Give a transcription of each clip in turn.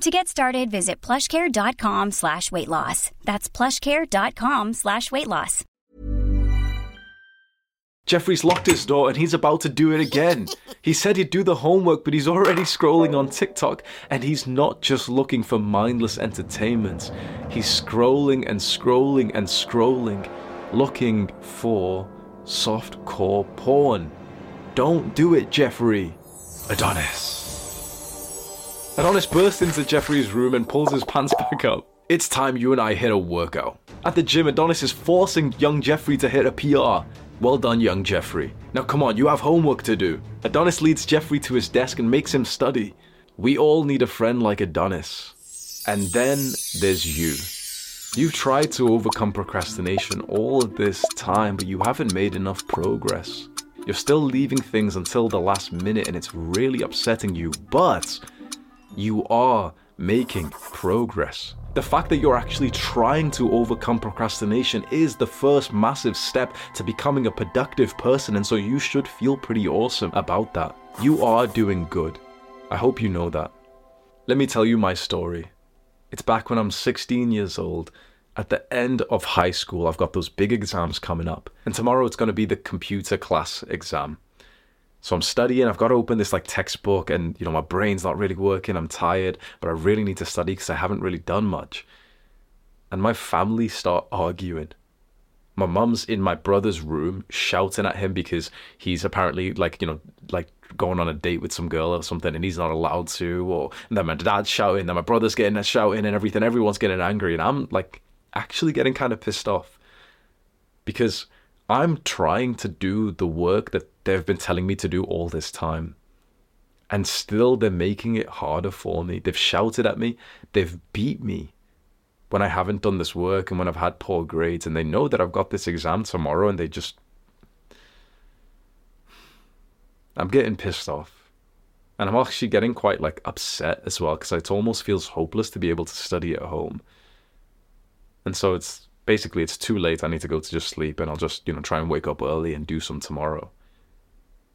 To get started, visit plushcare.com slash weight loss. That's plushcare.com slash weight loss. Jeffrey's locked his door and he's about to do it again. He said he'd do the homework, but he's already scrolling on TikTok. And he's not just looking for mindless entertainment, he's scrolling and scrolling and scrolling, looking for soft core porn. Don't do it, Jeffrey. Adonis. Adonis bursts into Jeffrey's room and pulls his pants back up. It's time you and I hit a workout. At the gym, Adonis is forcing young Jeffrey to hit a PR. Well done, young Jeffrey. Now come on, you have homework to do. Adonis leads Jeffrey to his desk and makes him study. We all need a friend like Adonis. And then there's you. You've tried to overcome procrastination all of this time, but you haven't made enough progress. You're still leaving things until the last minute and it's really upsetting you, but you are making progress. The fact that you're actually trying to overcome procrastination is the first massive step to becoming a productive person, and so you should feel pretty awesome about that. You are doing good. I hope you know that. Let me tell you my story. It's back when I'm 16 years old. At the end of high school, I've got those big exams coming up, and tomorrow it's going to be the computer class exam. So I'm studying, I've got to open this like textbook and you know my brain's not really working, I'm tired, but I really need to study because I haven't really done much. And my family start arguing. My mum's in my brother's room shouting at him because he's apparently like, you know, like going on a date with some girl or something and he's not allowed to or and then my dad's shouting, then my brother's getting a shouting and everything, everyone's getting angry and I'm like actually getting kind of pissed off. Because I'm trying to do the work that they've been telling me to do all this time. And still, they're making it harder for me. They've shouted at me, they've beat me when I haven't done this work and when I've had poor grades. And they know that I've got this exam tomorrow and they just. I'm getting pissed off. And I'm actually getting quite like upset as well because it almost feels hopeless to be able to study at home. And so it's basically it's too late. I need to go to just sleep and I'll just, you know, try and wake up early and do some tomorrow.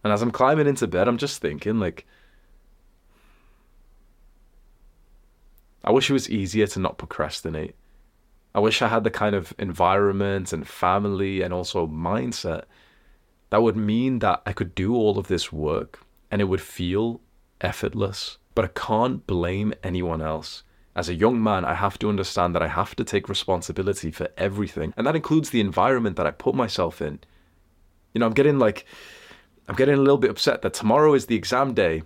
And as I'm climbing into bed, I'm just thinking like I wish it was easier to not procrastinate. I wish I had the kind of environment and family and also mindset that would mean that I could do all of this work and it would feel effortless. But I can't blame anyone else. As a young man, I have to understand that I have to take responsibility for everything, and that includes the environment that I put myself in. You know, I'm getting like, I'm getting a little bit upset that tomorrow is the exam day,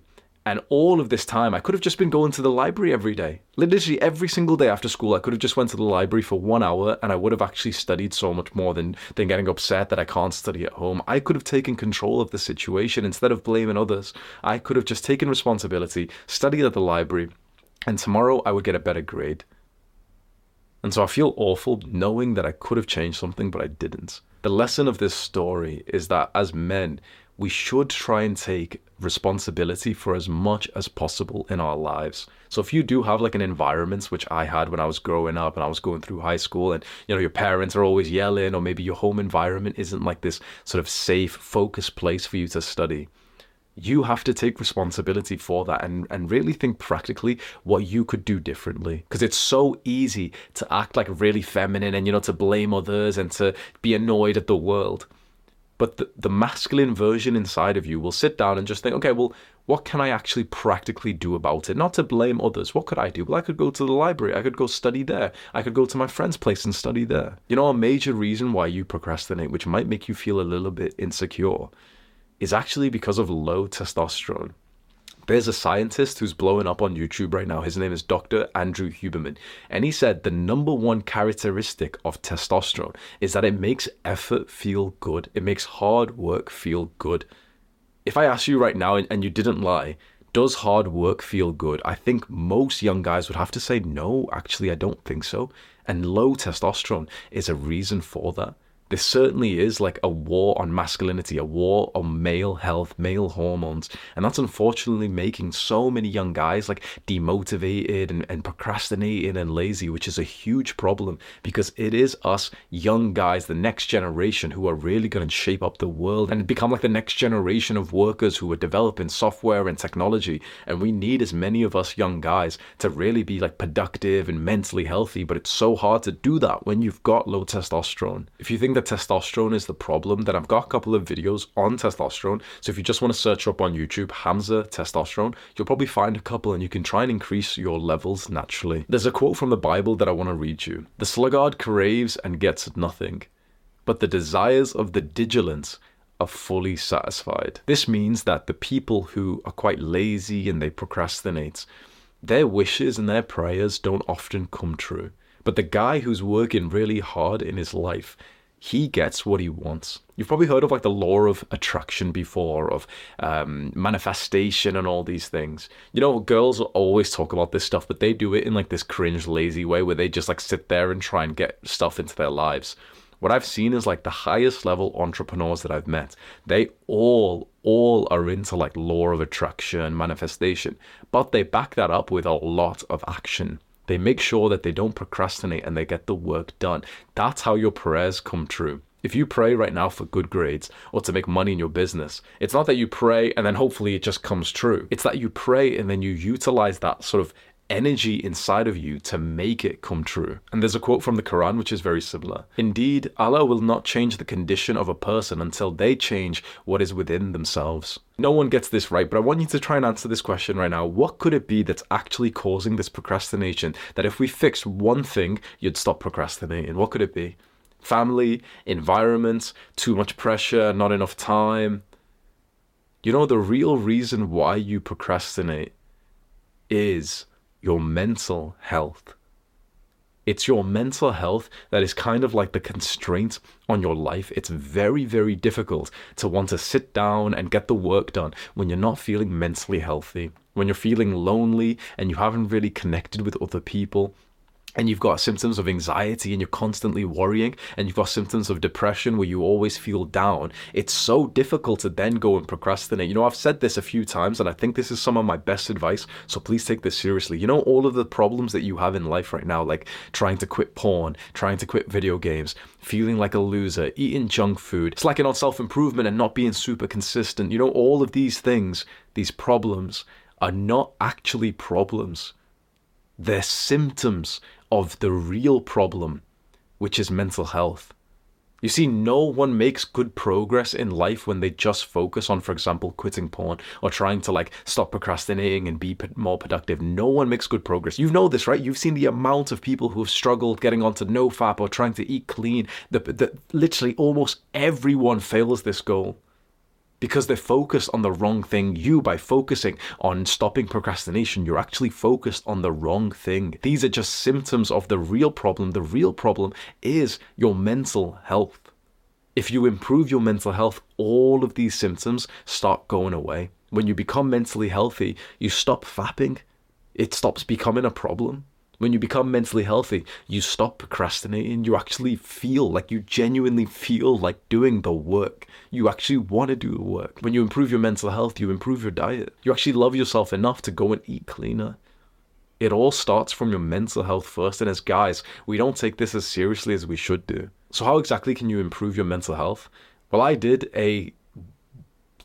and all of this time I could have just been going to the library every day. Literally every single day after school, I could have just went to the library for one hour, and I would have actually studied so much more than than getting upset that I can't study at home. I could have taken control of the situation instead of blaming others. I could have just taken responsibility, studied at the library, and tomorrow I would get a better grade. And so I feel awful knowing that I could have changed something, but I didn't. The lesson of this story is that as men, we should try and take responsibility for as much as possible in our lives. So if you do have like an environment which I had when I was growing up and I was going through high school and you know your parents are always yelling or maybe your home environment isn't like this sort of safe focused place for you to study you have to take responsibility for that and, and really think practically what you could do differently. Because it's so easy to act like really feminine and, you know, to blame others and to be annoyed at the world. But the, the masculine version inside of you will sit down and just think, okay, well, what can I actually practically do about it? Not to blame others. What could I do? Well, I could go to the library. I could go study there. I could go to my friend's place and study there. You know, a major reason why you procrastinate, which might make you feel a little bit insecure, is actually because of low testosterone. There's a scientist who's blowing up on YouTube right now. His name is Dr. Andrew Huberman. And he said the number one characteristic of testosterone is that it makes effort feel good, it makes hard work feel good. If I ask you right now and you didn't lie, does hard work feel good? I think most young guys would have to say, no, actually, I don't think so. And low testosterone is a reason for that there certainly is like a war on masculinity, a war on male health, male hormones. And that's unfortunately making so many young guys like demotivated and, and procrastinating and lazy, which is a huge problem because it is us young guys, the next generation, who are really going to shape up the world and become like the next generation of workers who are developing software and technology. And we need as many of us young guys to really be like productive and mentally healthy. But it's so hard to do that when you've got low testosterone. If you think that that testosterone is the problem, then I've got a couple of videos on testosterone. So if you just want to search up on YouTube Hamza testosterone, you'll probably find a couple and you can try and increase your levels naturally. There's a quote from the Bible that I want to read you The sluggard craves and gets nothing, but the desires of the diligent are fully satisfied. This means that the people who are quite lazy and they procrastinate, their wishes and their prayers don't often come true. But the guy who's working really hard in his life he gets what he wants. You've probably heard of like the law of attraction before, of um, manifestation and all these things. You know, girls always talk about this stuff, but they do it in like this cringe, lazy way where they just like sit there and try and get stuff into their lives. What I've seen is like the highest level entrepreneurs that I've met, they all, all are into like law of attraction, manifestation, but they back that up with a lot of action. They make sure that they don't procrastinate and they get the work done. That's how your prayers come true. If you pray right now for good grades or to make money in your business, it's not that you pray and then hopefully it just comes true. It's that you pray and then you utilize that sort of energy inside of you to make it come true. And there's a quote from the Quran which is very similar. Indeed, Allah will not change the condition of a person until they change what is within themselves. No one gets this right, but I want you to try and answer this question right now. What could it be that's actually causing this procrastination? That if we fix one thing, you'd stop procrastinating? What could it be? Family, environment, too much pressure, not enough time. You know, the real reason why you procrastinate is your mental health. It's your mental health that is kind of like the constraint on your life. It's very, very difficult to want to sit down and get the work done when you're not feeling mentally healthy, when you're feeling lonely and you haven't really connected with other people and you've got symptoms of anxiety and you're constantly worrying and you've got symptoms of depression where you always feel down it's so difficult to then go and procrastinate. You know i've said this a few times and i think this is some of my best advice so please take this seriously. You know all of the problems that you have in life right now like trying to quit porn trying to quit video games feeling like a loser eating junk food slacking on self-improvement and not being super consistent you know all of these things these problems are not actually problems. They're symptoms of the real problem, which is mental health. You see, no one makes good progress in life when they just focus on, for example, quitting porn or trying to like stop procrastinating and be more productive. No one makes good progress. You know this, right? You've seen the amount of people who have struggled getting onto no NoFap or trying to eat clean. The, literally almost everyone fails this goal because they're focused on the wrong thing. You, by focusing on stopping procrastination, you're actually focused on the wrong thing. These are just symptoms of the real problem. The real problem is your mental health. If you improve your mental health, all of these symptoms start going away. When you become mentally healthy, you stop fapping, it stops becoming a problem. When you become mentally healthy, you stop procrastinating. You actually feel like you genuinely feel like doing the work. You actually want to do the work. When you improve your mental health, you improve your diet. You actually love yourself enough to go and eat cleaner. It all starts from your mental health first. And as guys, we don't take this as seriously as we should do. So, how exactly can you improve your mental health? Well, I did a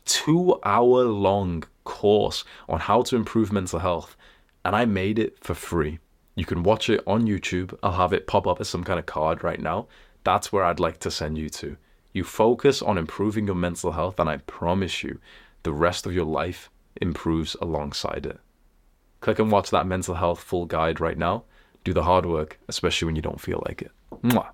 two hour long course on how to improve mental health, and I made it for free. You can watch it on YouTube. I'll have it pop up as some kind of card right now. That's where I'd like to send you to. You focus on improving your mental health, and I promise you, the rest of your life improves alongside it. Click and watch that mental health full guide right now. Do the hard work, especially when you don't feel like it. Mwah.